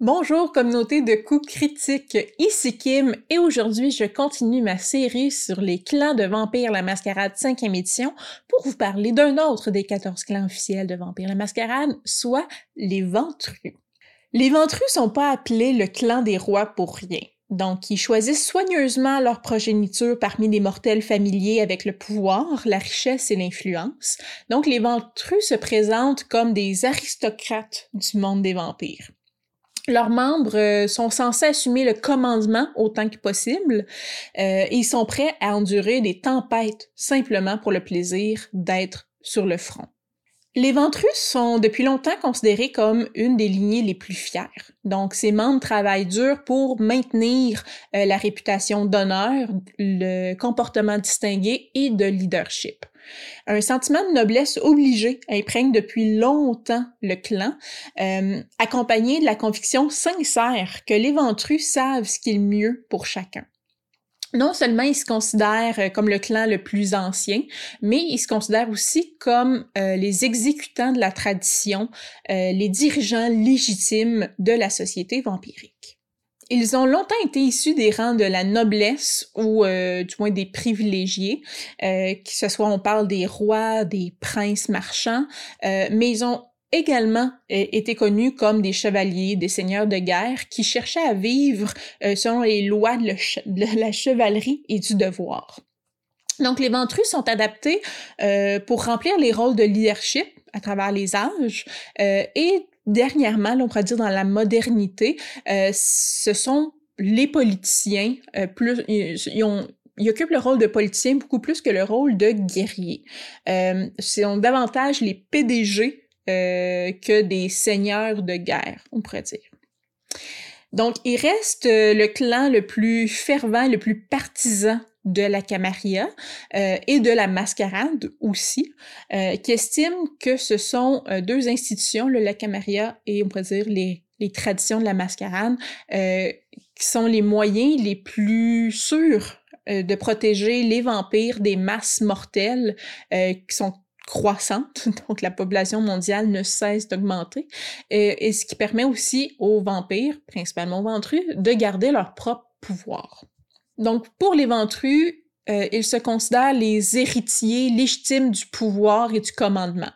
Bonjour communauté de coups critiques, ici Kim et aujourd'hui je continue ma série sur les clans de Vampire la Mascarade 5e édition pour vous parler d'un autre des 14 clans officiels de Vampire la Mascarade, soit les Ventrus. Les Ventrus sont pas appelés le clan des rois pour rien. Donc, ils choisissent soigneusement leur progéniture parmi des mortels familiers avec le pouvoir, la richesse et l'influence. Donc, les Ventrus se présentent comme des aristocrates du monde des vampires. Leurs membres euh, sont censés assumer le commandement autant que possible euh, et ils sont prêts à endurer des tempêtes simplement pour le plaisir d'être sur le front. Les Ventrus sont depuis longtemps considérés comme une des lignées les plus fières. Donc, ces membres travaillent dur pour maintenir euh, la réputation d'honneur, le comportement distingué et de leadership. Un sentiment de noblesse obligé imprègne depuis longtemps le clan, euh, accompagné de la conviction sincère que les Ventrus savent ce qui est mieux pour chacun non seulement ils se considèrent euh, comme le clan le plus ancien, mais ils se considèrent aussi comme euh, les exécutants de la tradition, les dirigeants légitimes de la société vampirique. Ils ont longtemps été issus des rangs de la noblesse ou du moins des privilégiés, que ce soit on parle des rois, des princes marchands, mais ils ont également euh, été connus comme des chevaliers, des seigneurs de guerre qui cherchaient à vivre euh, selon les lois de, la chevalerie et du devoir. Donc les ventrus sont adaptés euh, pour remplir les rôles de leadership à travers les âges et dernièrement, on pourrait dire dans la modernité, ce sont les politiciens plus ils, ont, ils occupent le rôle de politicien beaucoup plus que le rôle de guerrier. Euh, c'est davantage les PDG euh, que des seigneurs de guerre, on pourrait dire. Donc, il reste euh, le clan le plus fervent, le plus partisan de la Camarilla euh, et de la Mascarade aussi, qui estime que ce sont deux institutions, le, la Camarilla et on pourrait dire les, les traditions de la Mascarade, qui sont les moyens les plus sûrs de protéger les vampires des masses mortelles qui sont croissante, donc la population mondiale ne cesse d'augmenter, et, ce qui permet aussi aux vampires, principalement ventrus, de garder leur propre pouvoir. Donc pour les ventrus, euh, ils se considèrent les héritiers légitimes du pouvoir et du commandement.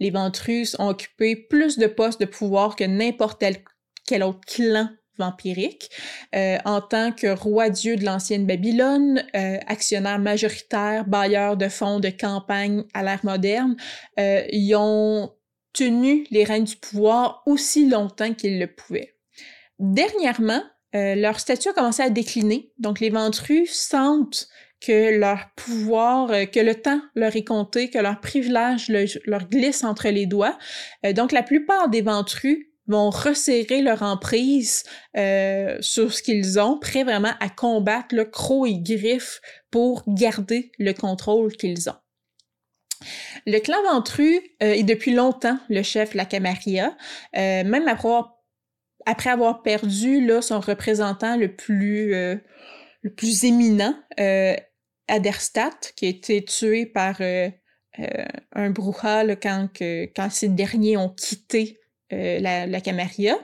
Les ventrus ont occupé plus de postes de pouvoir que n'importe quel autre clan vampirique, euh, en tant que roi-dieu de l'ancienne Babylone, euh, actionnaire majoritaire, bailleur de fonds de campagne à l'ère moderne, euh, ils ont tenu les règnes du pouvoir aussi longtemps qu'ils le pouvaient. Dernièrement, leur statut a commencé à décliner, donc les ventrus sentent que leur pouvoir, que le temps leur est compté, que leur privilège leur glisse entre les doigts. donc la plupart des ventrus vont resserrer leur emprise euh, sur ce qu'ils ont, prêts vraiment à combattre le croc et griffe pour garder le contrôle qu'ils ont. Le clan Ventru euh, est depuis longtemps le chef la Camarilla, euh, même après avoir, perdu là, son représentant le plus, le plus éminent, Aderstadt, qui a été tué par un brouhaha quand, quand ces derniers ont quitté euh, la, la Camarilla.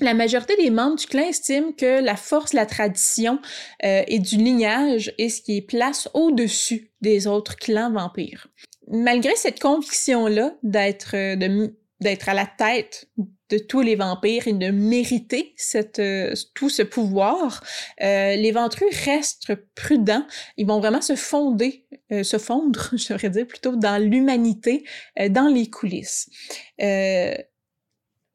La majorité des membres du clan estiment que la force, la tradition euh, et du lignage est ce qui place au-dessus des autres clans vampires. Malgré cette conviction-là euh, d'être à la tête de tous les vampires. Et de mériter cette, tout ce pouvoir, les ventrus restent prudents. Ils vont vraiment se fonder, se fondre, je devrais dire plutôt, dans l'humanité, dans les coulisses.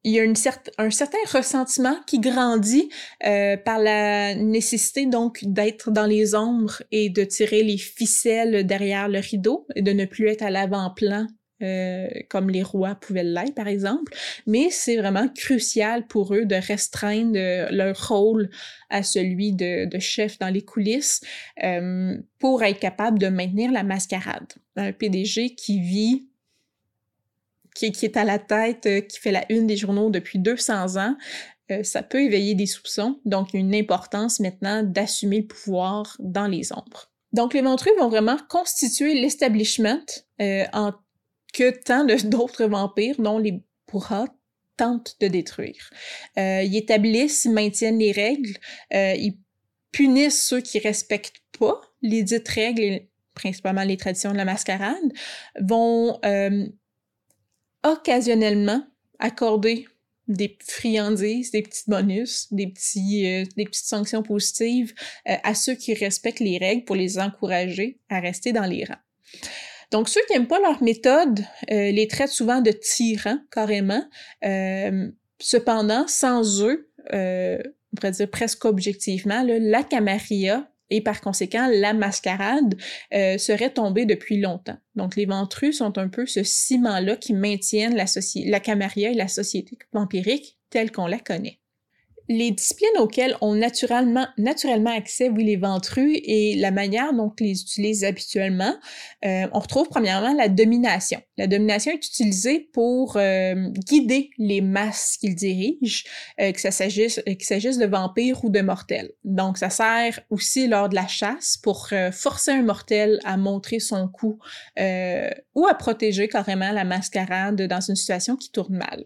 Il y a une un certain ressentiment qui grandit euh, par la nécessité donc d'être dans les ombres et de tirer les ficelles derrière le rideau et de ne plus être à l'avant-plan euh, comme les rois pouvaient l'être, par exemple. Mais c'est vraiment crucial pour eux de restreindre euh, leur rôle à celui de, chef dans les coulisses euh, pour être capable de maintenir la mascarade. Un PDG qui vit qui, est à la tête, qui fait la une des journaux depuis 200 ans, ça peut éveiller des soupçons. Donc, une importance maintenant d'assumer le pouvoir dans les ombres. Donc, les ventrus vont vraiment constituer l'establishment euh, en que tant d'autres vampires, dont les Pourra, tentent de détruire. Euh, ils établissent, ils maintiennent les règles, euh, ils punissent ceux qui respectent pas les dites règles, et principalement les traditions de la mascarade, vont euh, occasionnellement accorder des friandises, des petits bonus, des, petits, euh, des petites sanctions positives euh, à ceux qui respectent les règles pour les encourager à rester dans les rangs. Donc, ceux qui n'aiment pas leur méthode euh, les traitent souvent de tyrans, carrément. cependant, sans eux, on pourrait dire presque objectivement, la Camarilla et par conséquent, la mascarade euh, serait tombée depuis longtemps. Donc, les ventrus sont un peu ce ciment-là qui maintiennent la, la et la société vampirique telle qu'on la connaît. Les disciplines auxquelles on naturellement, naturellement accès, oui, les ventrus et la manière dont ils les utilisent habituellement, euh, on retrouve premièrement la domination. La domination est utilisée pour euh, guider les masses qu'ils dirigent, euh, que ça s'agisse qu'il s'agisse de vampires ou de mortels. Donc, ça sert aussi lors de la chasse pour forcer un mortel à montrer son coup ou à protéger carrément la mascarade dans une situation qui tourne mal.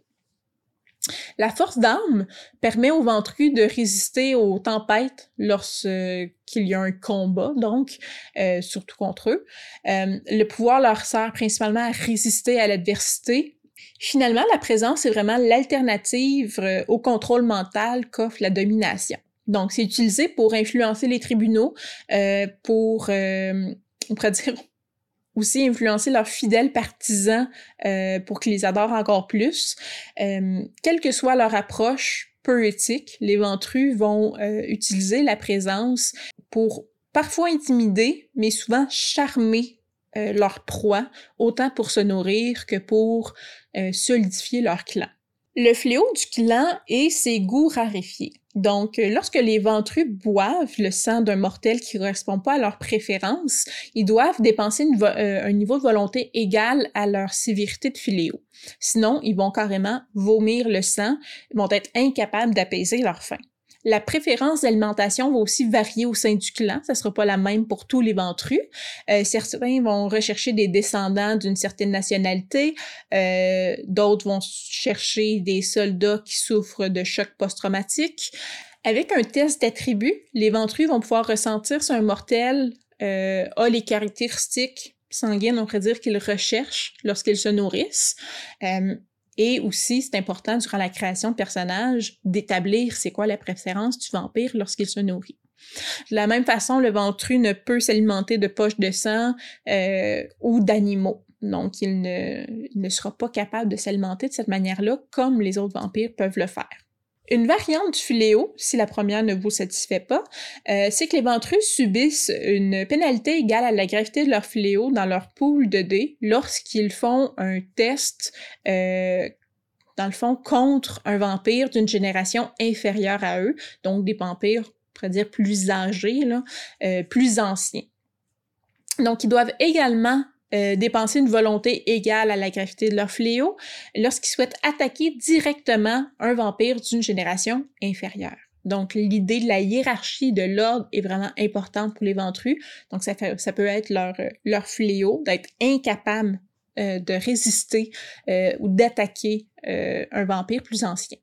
La force d'âme permet aux ventrus de résister aux tempêtes lorsqu'il y a un combat, donc, euh, surtout contre eux. Euh, le pouvoir leur sert principalement à résister à l'adversité. Finalement, la présence est vraiment l'alternative euh, au contrôle mental qu'offre la domination. Donc, c'est utilisé pour influencer les tribunaux, pour, on pourrait dire, aussi influencer leurs fidèles partisans euh, pour qu'ils les adorent encore plus. Euh, quelle que soit leur approche peu éthique, les ventrus vont euh, utiliser la présence pour parfois intimider, mais souvent charmer leur proie, autant pour se nourrir que pour solidifier leur clan. Le fléau du clan est ses goûts raréfiés. Donc, euh, lorsque les ventrus boivent le sang d'un mortel qui ne correspond pas à leur préférence, ils doivent dépenser euh, un niveau de volonté égal à leur sévérité de filéo. Sinon, ils vont carrément vomir le sang, vont être incapables d'apaiser leur faim. La préférence d'alimentation va aussi varier au sein du clan. Ça sera pas la même pour tous les ventrus. Euh, certains vont rechercher des descendants d'une certaine nationalité. Euh, D'autres vont chercher des soldats qui souffrent de chocs post-traumatiques. Avec un test d'attributs, les ventrus vont pouvoir ressentir si un mortel euh, a les caractéristiques sanguines, on pourrait dire, qu'ils recherchent lorsqu'ils se nourrissent. Euh, et aussi, c'est important durant la création de personnages d'établir c'est quoi la préférence du vampire lorsqu'il se nourrit. De la même façon, le ventru ne peut s'alimenter de poches de sang euh, ou d'animaux. Donc, il ne, il ne sera pas capable de s'alimenter de cette manière-là comme les autres vampires peuvent le faire. Une variante du fléau, si la première ne vous satisfait pas, euh, c'est que les ventrus subissent une pénalité égale à la gravité de leur fléau dans leur pool de dés lorsqu'ils font un test, euh, dans le fond, contre un vampire d'une génération inférieure à eux, donc des vampires, on pourrait dire plus âgés, euh, plus anciens. Donc, ils doivent également euh, dépenser une volonté égale à la gravité de leur fléau lorsqu'ils souhaitent attaquer directement un vampire d'une génération inférieure. Donc, l'idée de la hiérarchie de l'ordre est vraiment importante pour les ventrus. Donc, ça, peut être leur, leur fléau, d'être incapable euh, de résister euh, ou d'attaquer un vampire plus ancien.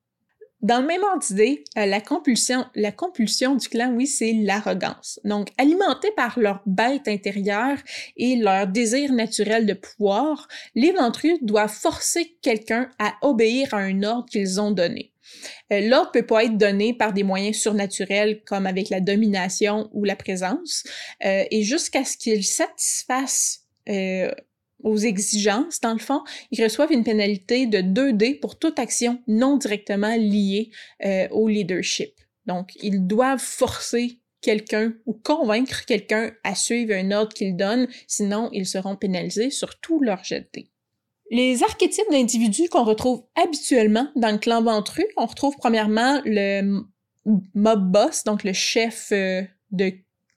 Dans le même ordre d'idée, euh, la compulsion, la compulsion du clan, oui, c'est l'arrogance. Donc, alimentés par leur bête intérieure et leur désir naturel de pouvoir, les ventrus doivent forcer quelqu'un à obéir à un ordre qu'ils ont donné. Euh, l'ordre peut pas être donné par des moyens surnaturels comme avec la domination ou la présence, euh, et jusqu'à ce qu'ils satisfassent aux exigences, dans le fond, ils reçoivent une pénalité de 2D pour toute action non directement liée euh, au leadership. Donc, ils doivent forcer quelqu'un ou convaincre quelqu'un à suivre un ordre qu'ils donnent, sinon ils seront pénalisés sur tout leur jet Les archétypes d'individus qu'on retrouve habituellement dans le clan ventru, on retrouve premièrement le mob boss, donc le chef euh, de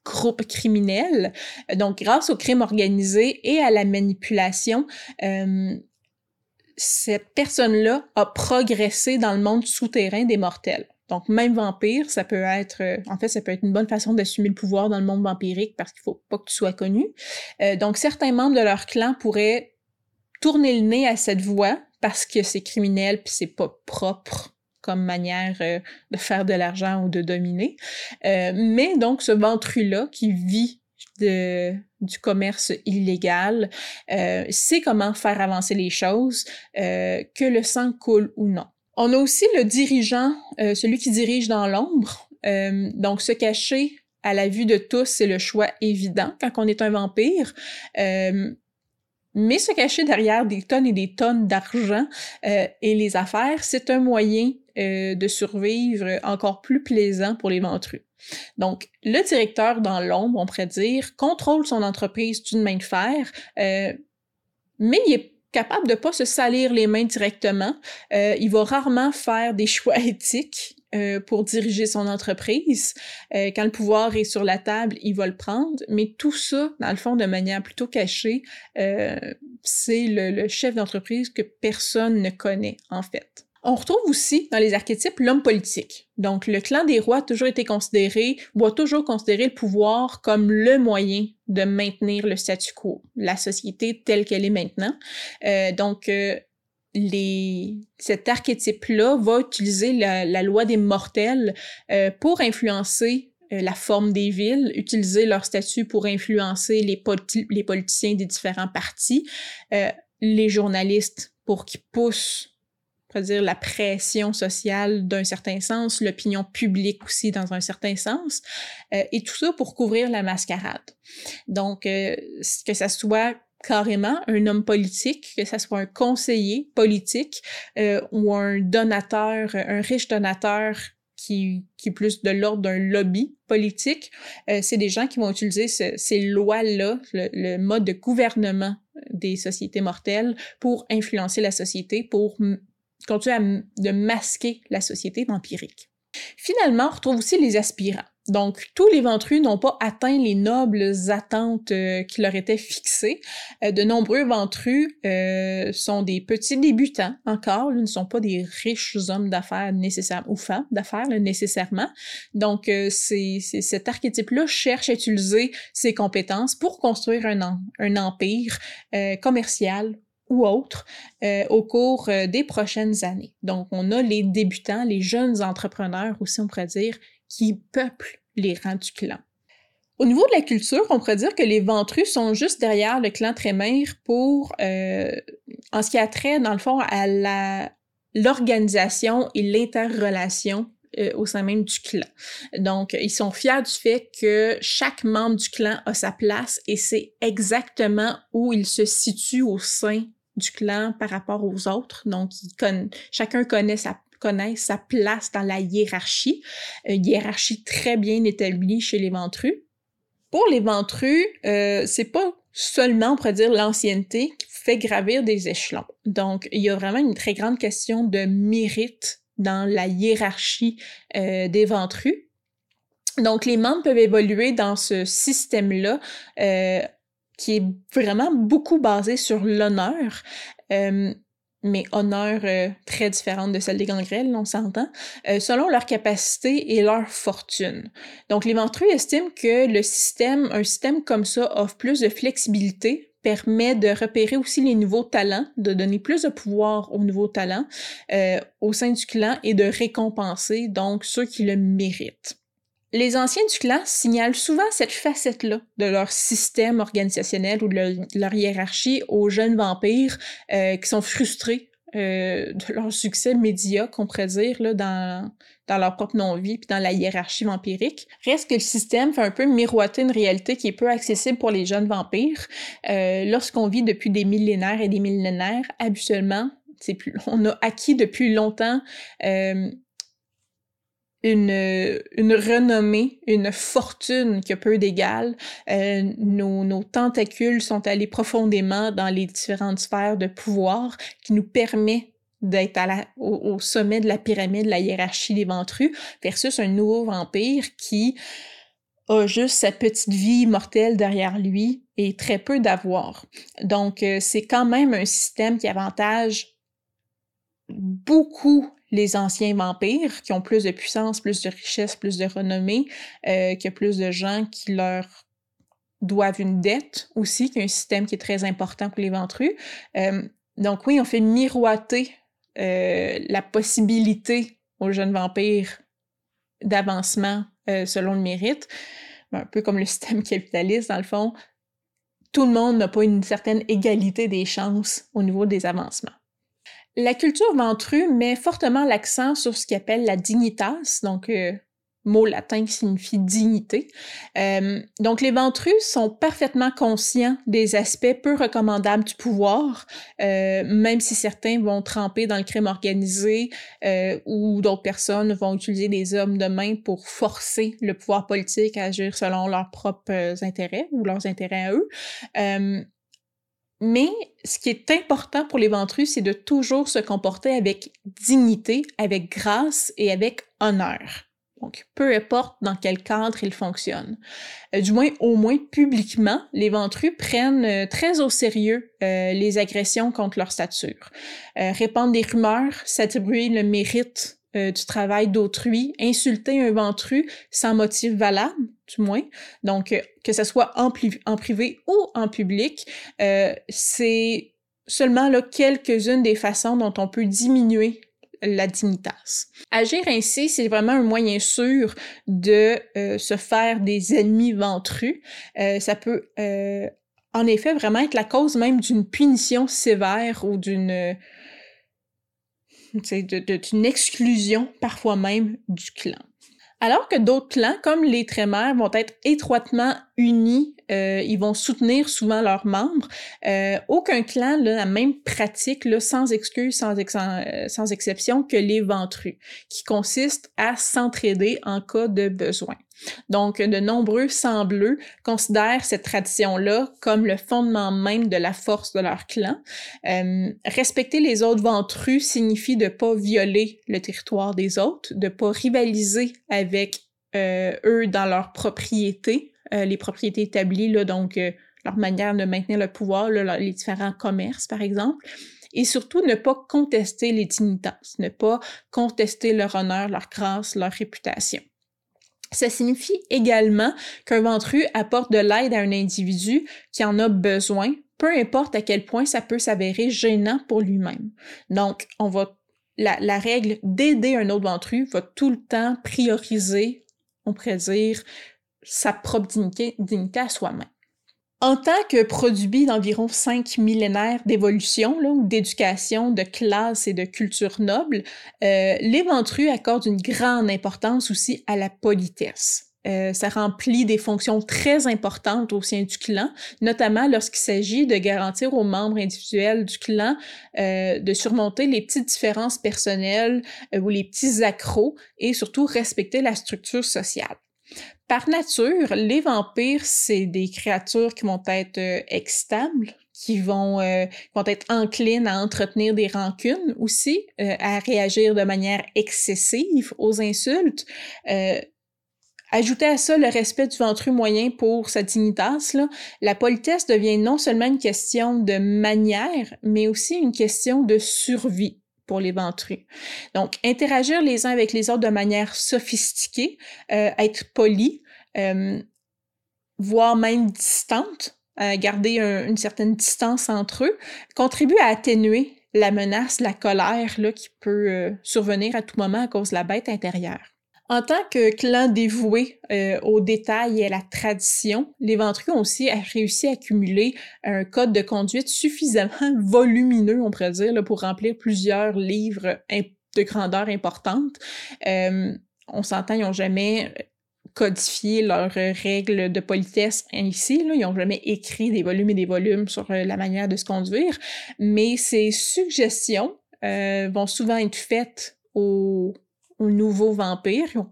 groupe criminel. Donc, grâce au crime organisé et à la manipulation, euh, cette personne-là a progressé dans le monde souterrain des mortels. Donc, même vampire, ça peut être, euh, en fait, ça peut être une bonne façon d'assumer le pouvoir dans le monde vampirique parce qu'il faut pas que tu sois connu. Euh, donc, certains membres de leur clan pourraient tourner le nez à cette voie, parce que c'est criminel puis c'est pas propre comme manière euh, de faire de l'argent ou de dominer. Euh, mais donc ce ventru-là qui vit de, du commerce illégal euh, sait comment faire avancer les choses, que le sang coule ou non. On a aussi le dirigeant, celui qui dirige dans l'ombre. donc se cacher à la vue de tous, c'est le choix évident quand on est un vampire. Mais se cacher derrière des tonnes et des tonnes d'argent et les affaires, c'est un moyen euh, de survivre encore plus plaisant pour les ventrus. Donc, le directeur dans l'ombre, on pourrait dire, contrôle son entreprise d'une main de fer, euh, mais il est capable de pas se salir les mains directement. il va rarement faire des choix éthiques. Euh, pour diriger son entreprise. Euh, quand le pouvoir est sur la table, il va le prendre, mais tout ça, dans le fond, de manière plutôt cachée, euh, c'est le, le, chef d'entreprise que personne ne connaît, en fait. On retrouve aussi dans les archétypes l'homme politique. Donc, le clan des rois a toujours été considéré, ou a toujours considéré le pouvoir comme le moyen de maintenir le statu quo, la société telle qu'elle est maintenant. Euh, donc, les, cet archétype-là va utiliser la, loi des mortels euh, pour influencer euh, la forme des villes, utiliser leur statut pour influencer les, les politiciens des différents partis, euh, les journalistes pour qu'ils poussent dire la pression sociale d'un certain sens, l'opinion publique aussi dans un certain sens, et tout ça pour couvrir la mascarade. Donc, que ça soit carrément un homme politique, que ce soit un conseiller politique euh, ou un donateur, un riche donateur qui, qui est plus de l'ordre d'un lobby politique, euh, c'est des gens qui vont utiliser ces lois-là, le, mode de gouvernement des sociétés mortelles pour influencer la société, pour continuer à de masquer la société vampirique. Finalement, on retrouve aussi les aspirants. Donc, tous les ventrus n'ont pas atteint les nobles attentes euh, qui leur étaient fixées. Euh, de nombreux ventrus euh, sont des petits débutants encore, ils ne sont pas des riches hommes d'affaires nécessairement ou femmes d'affaires nécessairement. Donc, cet archétype-là cherche à utiliser ses compétences pour construire un empire commercial ou autre au cours des prochaines années. Donc, on a les débutants, les jeunes entrepreneurs aussi, on pourrait dire, qui peuplent les rangs du clan. Au niveau de la culture, on pourrait dire que les ventrus sont juste derrière le clan Trémère pour, euh, en ce qui a trait, dans le fond, à la, l'organisation et l'interrelation euh, au sein même du clan. Donc, ils sont fiers du fait que chaque membre du clan a sa place et c'est exactement où il se situe au sein du clan par rapport aux autres. Donc, chacun connaît sa connaissent sa place dans la hiérarchie, une hiérarchie très bien établie chez les ventrus. Pour les ventrus, euh, c'est pas seulement, on pourrait dire, l'ancienneté qui fait gravir des échelons. Donc, il y a vraiment une très grande question de mérite dans la hiérarchie euh, des ventrus. Donc, les membres peuvent évoluer dans ce système-là euh, qui est vraiment beaucoup basé sur l'honneur. Euh, mais honneur euh, très différente de celle des gangrels, on s'entend, euh, selon leur capacité et leur fortune. Donc les ventrus estiment que le système, un système comme ça offre plus de flexibilité, permet de repérer aussi les nouveaux talents, de donner plus de pouvoir aux nouveaux talents euh, au sein du clan et de récompenser donc ceux qui le méritent. Les anciens du clan signalent souvent cette facette-là de leur système organisationnel ou de leur, hiérarchie aux jeunes vampires euh, qui sont frustrés euh, de leur succès médiocre, on pourrait dire, là, dans, dans leur propre non-vie puis dans la hiérarchie vampirique. Reste que le système fait un peu miroiter une réalité qui est peu accessible pour les jeunes vampires. Euh, lorsqu'on vit depuis des millénaires et des millénaires, habituellement, c'est plus, on a acquis depuis longtemps une, une renommée, une fortune qui peu d'égal. Euh, nos, nos, tentacules sont allés profondément dans les différentes sphères de pouvoir qui nous permet d'être au, au, sommet de la pyramide, de la hiérarchie des ventrus, versus un nouveau vampire qui a juste sa petite vie mortelle derrière lui et très peu d'avoir. Donc, euh, c'est quand même un système qui avantage beaucoup les anciens vampires qui ont plus de puissance, plus de richesse, plus de renommée, euh, qu'il y a plus de gens qui leur doivent une dette aussi, qui est un système qui est très important pour les ventrus. Euh, donc oui, on fait miroiter euh, la possibilité aux jeunes vampires d'avancement euh, selon le mérite, un peu comme le système capitaliste dans le fond. Tout le monde n'a pas une certaine égalité des chances au niveau des avancements. La culture ventrue met fortement l'accent sur ce qu'il appelle la dignitas, donc euh, mot latin qui signifie dignité. Euh, donc, les ventrus sont parfaitement conscients des aspects peu recommandables du pouvoir, euh, même si certains vont tremper dans le crime organisé ou d'autres personnes vont utiliser des hommes de main pour forcer le pouvoir politique à agir selon leurs propres intérêts ou leurs intérêts à eux. Mais ce qui est important pour les ventrus, c'est de toujours se comporter avec dignité, avec grâce et avec honneur. Donc, peu importe dans quel cadre ils fonctionnent. Euh, du moins, au moins publiquement, les ventrus prennent euh, très au sérieux euh, les agressions contre leur stature. répandre des rumeurs, s'attribuer le mérite du travail d'autrui, insulter un ventru sans motif valable, du moins. Donc, que ce soit en, privé ou en public, c'est seulement là quelques-unes des façons dont on peut diminuer la dignitas. Agir ainsi, c'est vraiment un moyen sûr de euh, se faire des ennemis ventrus. Euh, ça peut euh, en effet vraiment être la cause même d'une punition sévère ou d'une d'une exclusion parfois même du clan. Alors que d'autres clans, comme les Trémères, vont être étroitement unis, euh, ils vont soutenir souvent leurs membres. Euh, aucun clan a la même pratique, là, sans excuse, sans, euh, exception, que les ventrus, qui consiste à s'entraider en cas de besoin. Donc, de nombreux sang-bleus considèrent cette tradition-là comme le fondement même de la force de leur clan. Euh, respecter les autres ventrus signifie de pas violer le territoire des autres, de pas rivaliser avec euh, eux dans leurs propriétés, euh, les propriétés établies, donc leur manière de maintenir le pouvoir, les différents commerces, par exemple et surtout ne pas contester les dignitas, ne pas contester leur honneur, leur grâce, leur réputation. Ça signifie également qu'un ventru apporte de l'aide à un individu qui en a besoin, peu importe à quel point ça peut s'avérer gênant pour lui-même. Donc, on va la, règle d'aider un autre ventru va tout le temps prioriser, on pourrait dire, sa propre dignité à soi-même. En tant que produit d'environ cinq millénaires d'évolution d'éducation, de classe et de culture noble, euh, les ventrus accordent une grande importance aussi à la politesse. Euh, ça remplit des fonctions très importantes au sein du clan, notamment lorsqu'il s'agit de garantir aux membres individuels du clan euh, de surmonter les petites différences personnelles ou les petits accros et surtout respecter la structure sociale. Par nature, les vampires, c'est des créatures qui vont être euh, qui vont, euh, vont être enclines à entretenir des rancunes aussi, euh, à réagir de manière excessive aux insultes. Ajouter à ça le respect du ventru moyen pour sa dignitas, là, la politesse devient non seulement une question de manière, mais aussi une question de survie pour les ventrus. Donc, interagir les uns avec les autres de manière sophistiquée, euh, être poli, euh, voire même distante, euh, garder une certaine distance entre eux, contribue à atténuer la menace, la colère là, qui peut survenir à tout moment à cause de la bête intérieure. En tant que clan dévoué euh, aux détails et à la tradition, les Ventrus ont aussi réussi à accumuler un code de conduite suffisamment volumineux, on pourrait dire, pour remplir plusieurs livres de grandeur importante. Euh, on s'entend, ils n'ont jamais codifié leurs règles de politesse ici. Là. Ils n'ont jamais écrit des volumes et des volumes sur euh, la manière de se conduire, mais ces suggestions vont souvent être faites aux nouveaux vampires.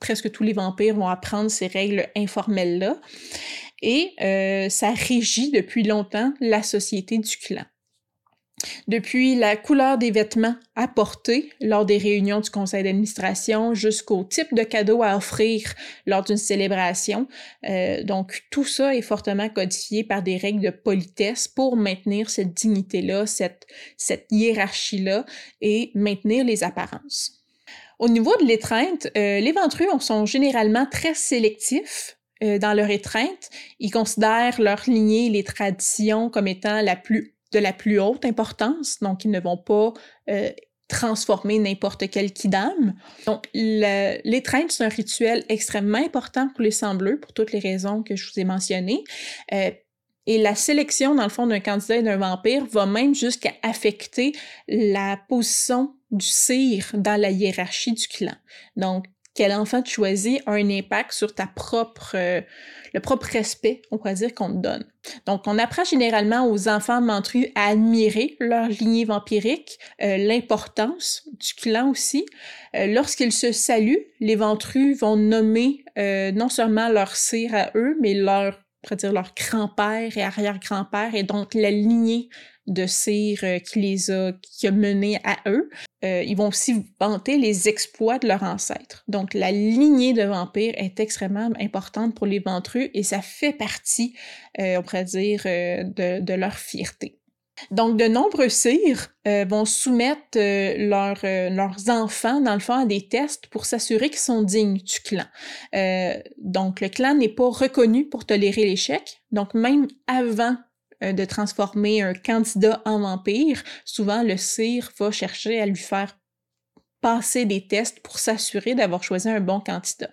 Presque tous les vampires vont apprendre ces règles informelles-là. Et euh, ça régit depuis longtemps la société du clan. Depuis la couleur des vêtements à porter lors des réunions du conseil d'administration jusqu'au type de cadeau à offrir lors d'une célébration. Euh, donc tout ça est fortement codifié par des règles de politesse pour maintenir cette dignité-là, cette, cette hiérarchie-là et maintenir les apparences. Au niveau de l'étreinte, euh, les ventrus sont généralement très sélectifs euh, dans leur étreinte. Ils considèrent leur lignée les traditions comme étant de la plus haute importance, donc ils ne vont pas euh, transformer n'importe quel kidam. Donc, l'étreinte, c'est un rituel extrêmement important pour les sangs bleus, pour toutes les raisons que je vous ai mentionnées. Et la sélection, dans le fond, d'un candidat et d'un vampire va même jusqu'à affecter la position du cire dans la hiérarchie du clan. Donc, quel enfant tu choisis a un impact sur ta propre, euh, le propre respect, on pourrait dire, qu'on te donne. Donc, on apprend généralement aux enfants mentrus à admirer leur lignée vampirique, euh, l'importance du clan aussi. Euh, lorsqu'ils se saluent, les ventrus vont nommer non seulement leur cire à eux, mais leur pourrait dire leur grand-père et arrière-grand-père, et donc la lignée de cire euh, qui les a, qui a mené à eux. Euh, ils vont aussi vanter les exploits de leurs ancêtres. Donc la lignée de vampires est extrêmement importante pour les ventrus et ça fait partie, euh, on pourrait dire, de, de leur fierté. Donc, de nombreux cires vont soumettre leurs enfants, dans le fond, à des tests pour s'assurer qu'ils sont dignes du clan. donc, le clan n'est pas reconnu pour tolérer l'échec. Donc, même avant de transformer un candidat en vampire, souvent le cire va chercher à lui faire passer des tests pour s'assurer d'avoir choisi un bon candidat.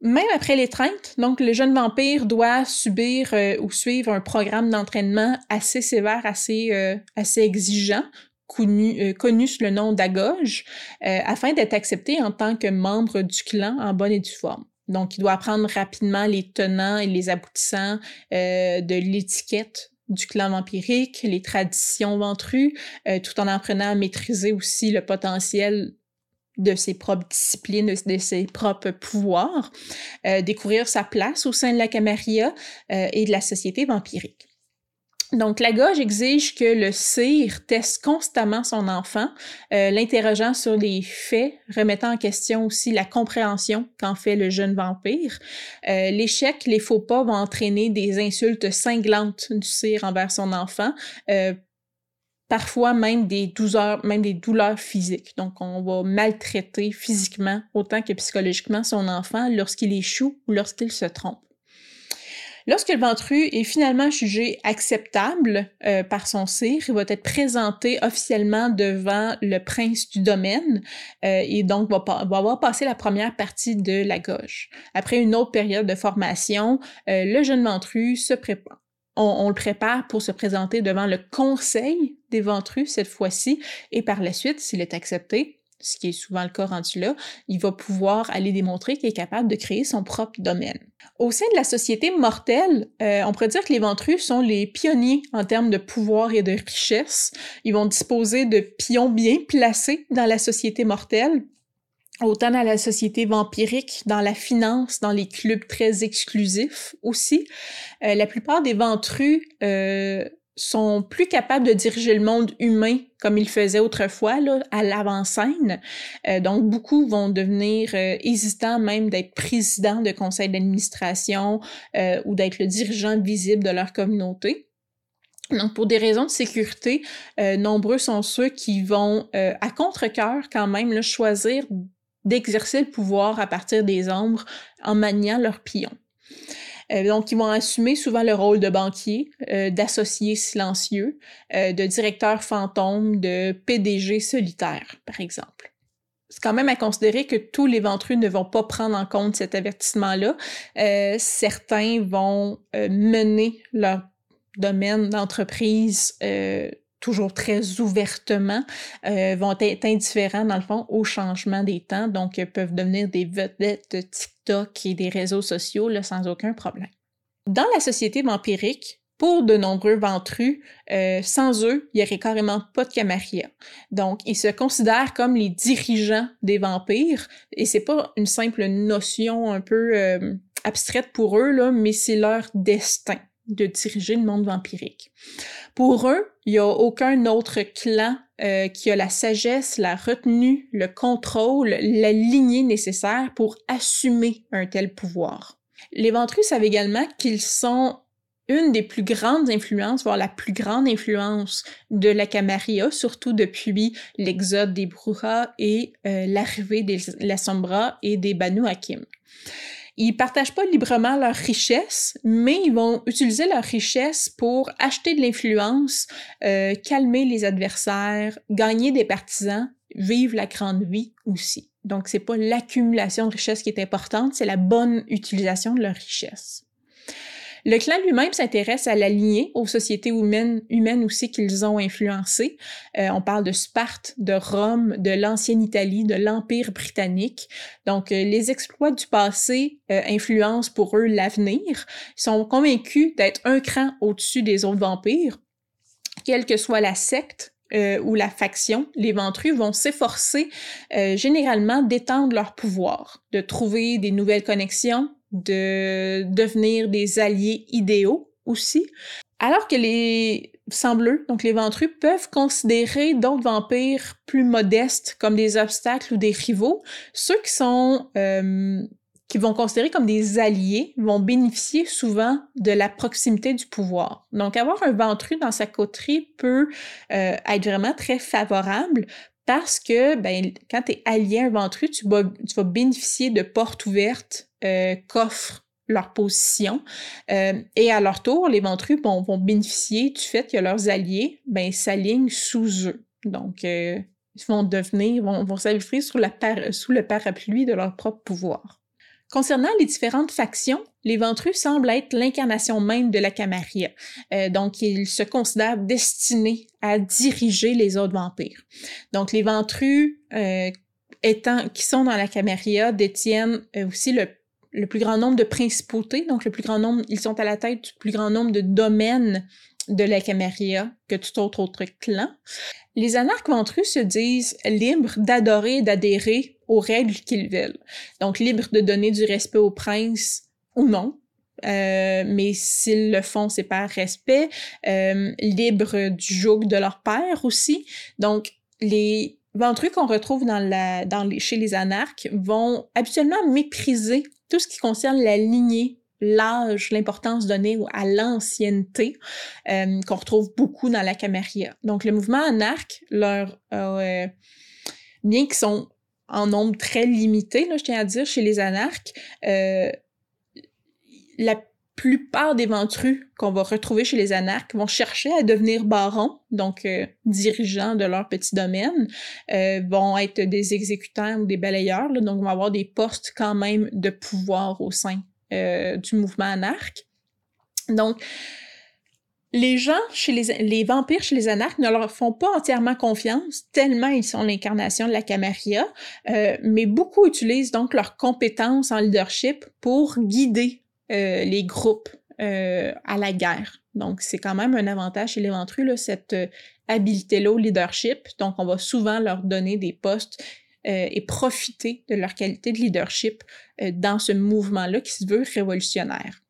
Même après l'étreinte, donc le jeune vampire doit subir euh, ou suivre un programme d'entraînement assez sévère, assez, euh, exigeant, connu, euh, connu sous le nom d'agoge, afin d'être accepté en tant que membre du clan en bonne et due forme. Donc, il doit apprendre rapidement les tenants et les aboutissants de l'étiquette du clan vampirique, les traditions ventrues, tout en apprenant à maîtriser aussi le potentiel de ses propres disciplines, de, ses propres pouvoirs, euh, découvrir sa place au sein de la Camarilla euh, et de la société vampirique. Donc, la gauche exige que le cire teste constamment son enfant, euh, l'interrogeant sur les faits, remettant en question aussi la compréhension qu'en fait le jeune vampire. L'échec, les faux pas vont entraîner des insultes cinglantes du cire envers son enfant, parfois même des douleurs, même des douleurs physiques. Donc, on va maltraiter physiquement autant que psychologiquement son enfant lorsqu'il échoue ou lorsqu'il se trompe. Lorsque le ventru est finalement jugé acceptable euh, par son cire, il va être présenté officiellement devant le prince du domaine euh, et donc va, va, avoir passé la première partie de la gauche. Après une autre période de formation, euh, le jeune ventru se prépare on, le prépare pour se présenter devant le conseil des ventrus cette fois-ci, et par la suite, s'il est accepté, ce qui est souvent le cas rendu là, il va pouvoir aller démontrer qu'il est capable de créer son propre domaine. Au sein de la société mortelle, euh, on pourrait dire que les ventrus sont les pionniers en termes de pouvoir et de richesse. Ils vont disposer de pions bien placés dans la société mortelle, autant dans la société vampirique, dans la finance, dans les clubs très exclusifs aussi. Euh, la plupart des ventrus euh, sont plus capables de diriger le monde humain comme ils faisaient autrefois là, à l'avant-scène. Euh, donc beaucoup vont devenir hésitants même d'être président de conseil d'administration ou d'être le dirigeant visible de leur communauté. Donc, pour des raisons de sécurité, nombreux sont ceux qui vont, à contre-cœur quand même, choisir d'exercer le pouvoir à partir des ombres en maniant leurs pions. Euh, donc, ils vont assumer souvent le rôle de banquier, euh, d'associé silencieux, euh, de directeur fantôme, de PDG solitaire, par exemple. C'est quand même à considérer que tous les ventrus ne vont pas prendre en compte cet avertissement-là. certains vont mener leur domaine d'entreprise toujours très ouvertement, euh, vont être indifférents, dans le fond, au changement des temps, donc euh, peuvent devenir des vedettes de TikTok et des réseaux sociaux là, sans aucun problème. Dans la société vampirique, pour de nombreux ventrus, euh, sans eux, il n'y aurait carrément pas de Camarilla. Donc, ils se considèrent comme les dirigeants des vampires, et c'est pas une simple notion un peu euh, abstraite pour eux, là, mais c'est leur destin de diriger le monde vampirique. Pour eux, il n'y a aucun autre clan euh, qui a la sagesse, la retenue, le contrôle, la lignée nécessaire pour assumer un tel pouvoir. Les ventrus savent également qu'ils sont une des plus grandes influences, voire la plus grande influence de la Camarilla, surtout depuis l'exode des Brujas et euh, l'arrivée des la Sombra et des Banu Hakim. Ils partagent pas librement leur richesse, mais ils vont utiliser leur richesse pour acheter de l'influence, euh, calmer les adversaires, gagner des partisans, vivre la grande vie aussi. Donc, c'est pas l'accumulation de richesse qui est importante, c'est la bonne utilisation de leur richesse. Le clan lui-même s'intéresse à la aux sociétés humaines, aussi qu'ils ont influencées. Euh, on parle de Sparte, de Rome, de l'ancienne Italie, de l'Empire britannique. Donc, euh, les exploits du passé euh, influencent pour eux l'avenir. Ils sont convaincus d'être un cran au-dessus des autres vampires. Quelle que soit la secte, ou la faction, les ventrus vont s'efforcer généralement d'étendre leur pouvoir, de trouver des nouvelles connexions, de devenir des alliés idéaux aussi. Alors que les sang-bleu, donc les ventrus, peuvent considérer d'autres vampires plus modestes comme des obstacles ou des rivaux, ceux qui sont euh, qui vont considérer comme des alliés vont bénéficier souvent de la proximité du pouvoir. Donc, avoir un ventru dans sa coterie peut euh, être vraiment très favorable parce que ben, quand tu es allié à un ventru, tu vas, tu vas bénéficier de portes ouvertes euh, leur position. Euh, et à leur tour, les ventrus vont, vont, bénéficier du fait que leurs alliés ben, s'alignent sous eux. Donc, ils vont devenir, vont, vont s'affirmer sous, le parapluie de leur propre pouvoir. Concernant les différentes factions, les Ventrus semblent être l'incarnation même de la Camarilla, euh, donc ils se considèrent destinés à diriger les autres vampires. Donc les Ventrus euh, étant, qui sont dans la Camarilla détiennent euh, aussi le, le, plus grand nombre de principautés, donc le plus grand nombre, ils sont à la tête du plus grand nombre de domaines de la Camarilla que tout autre autre clan. Les anarques ventrus se disent libres d'adorer et d'adhérer aux règles qu'ils veulent. Donc libres de donner du respect au prince ou non. Euh, mais s'ils le font, c'est par respect. Euh, libres du joug de leur père aussi. Donc les ventrus qu'on retrouve chez les anarques vont habituellement mépriser tout ce qui concerne la lignée l'âge, l'importance donnée à l'ancienneté euh, qu'on retrouve beaucoup dans la Camarilla. Donc le mouvement anarque, leur, euh, bien qu'ils sont en nombre très limité, là, je tiens à dire, chez les anarques, euh, la plupart des ventrus qu'on va retrouver chez les anarques vont chercher à devenir barons, donc euh, dirigeants de leur petit domaine, euh, vont être des exécutants ou des balayeurs, donc vont avoir des postes quand même de pouvoir au sein euh, du mouvement anarque. Donc, les gens chez les, les, vampires chez les anarques ne leur font pas entièrement confiance, tellement ils sont l'incarnation de la Camarilla, mais beaucoup utilisent donc leurs compétences en leadership pour guider euh, les groupes euh, à la guerre. Donc, c'est quand même un avantage chez les ventrus, cette euh, habileté-là au leadership. Donc, on va souvent leur donner des postes euh, et profiter de leur qualité de leadership euh, dans ce mouvement-là qui se veut révolutionnaire.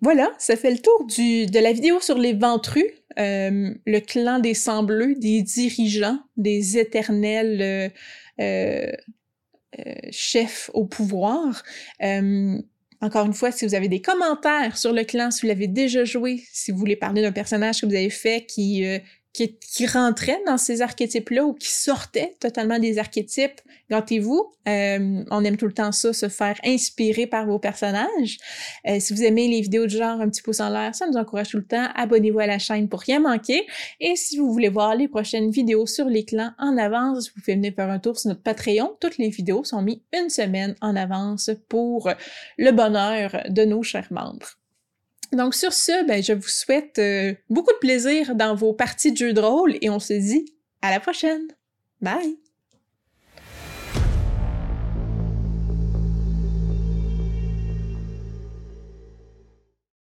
Voilà, ça fait le tour du, de la vidéo sur les ventrus, euh, le clan des sangs bleus, des dirigeants, des éternels chefs au pouvoir. Encore une fois, si vous avez des commentaires sur le clan, si vous l'avez déjà joué, si vous voulez parler d'un personnage que vous avez fait qui qui, qui rentraient dans ces archétypes-là ou qui sortaient totalement des archétypes. Gâtez-vous. Euh, on aime tout le temps ça, se faire inspirer par vos personnages. Euh, si vous aimez les vidéos du genre un petit pouce en l'air, ça nous encourage tout le temps. Abonnez-vous à la chaîne pour rien manquer. Et si vous voulez voir les prochaines vidéos sur les clans en avance, vous pouvez venir faire un tour sur notre Patreon. Toutes les vidéos sont mises une semaine en avance pour le bonheur de nos chers membres. Donc sur ce, ben, je vous souhaite euh, beaucoup de plaisir dans vos parties de jeux de rôle et on se dit à la prochaine. Bye!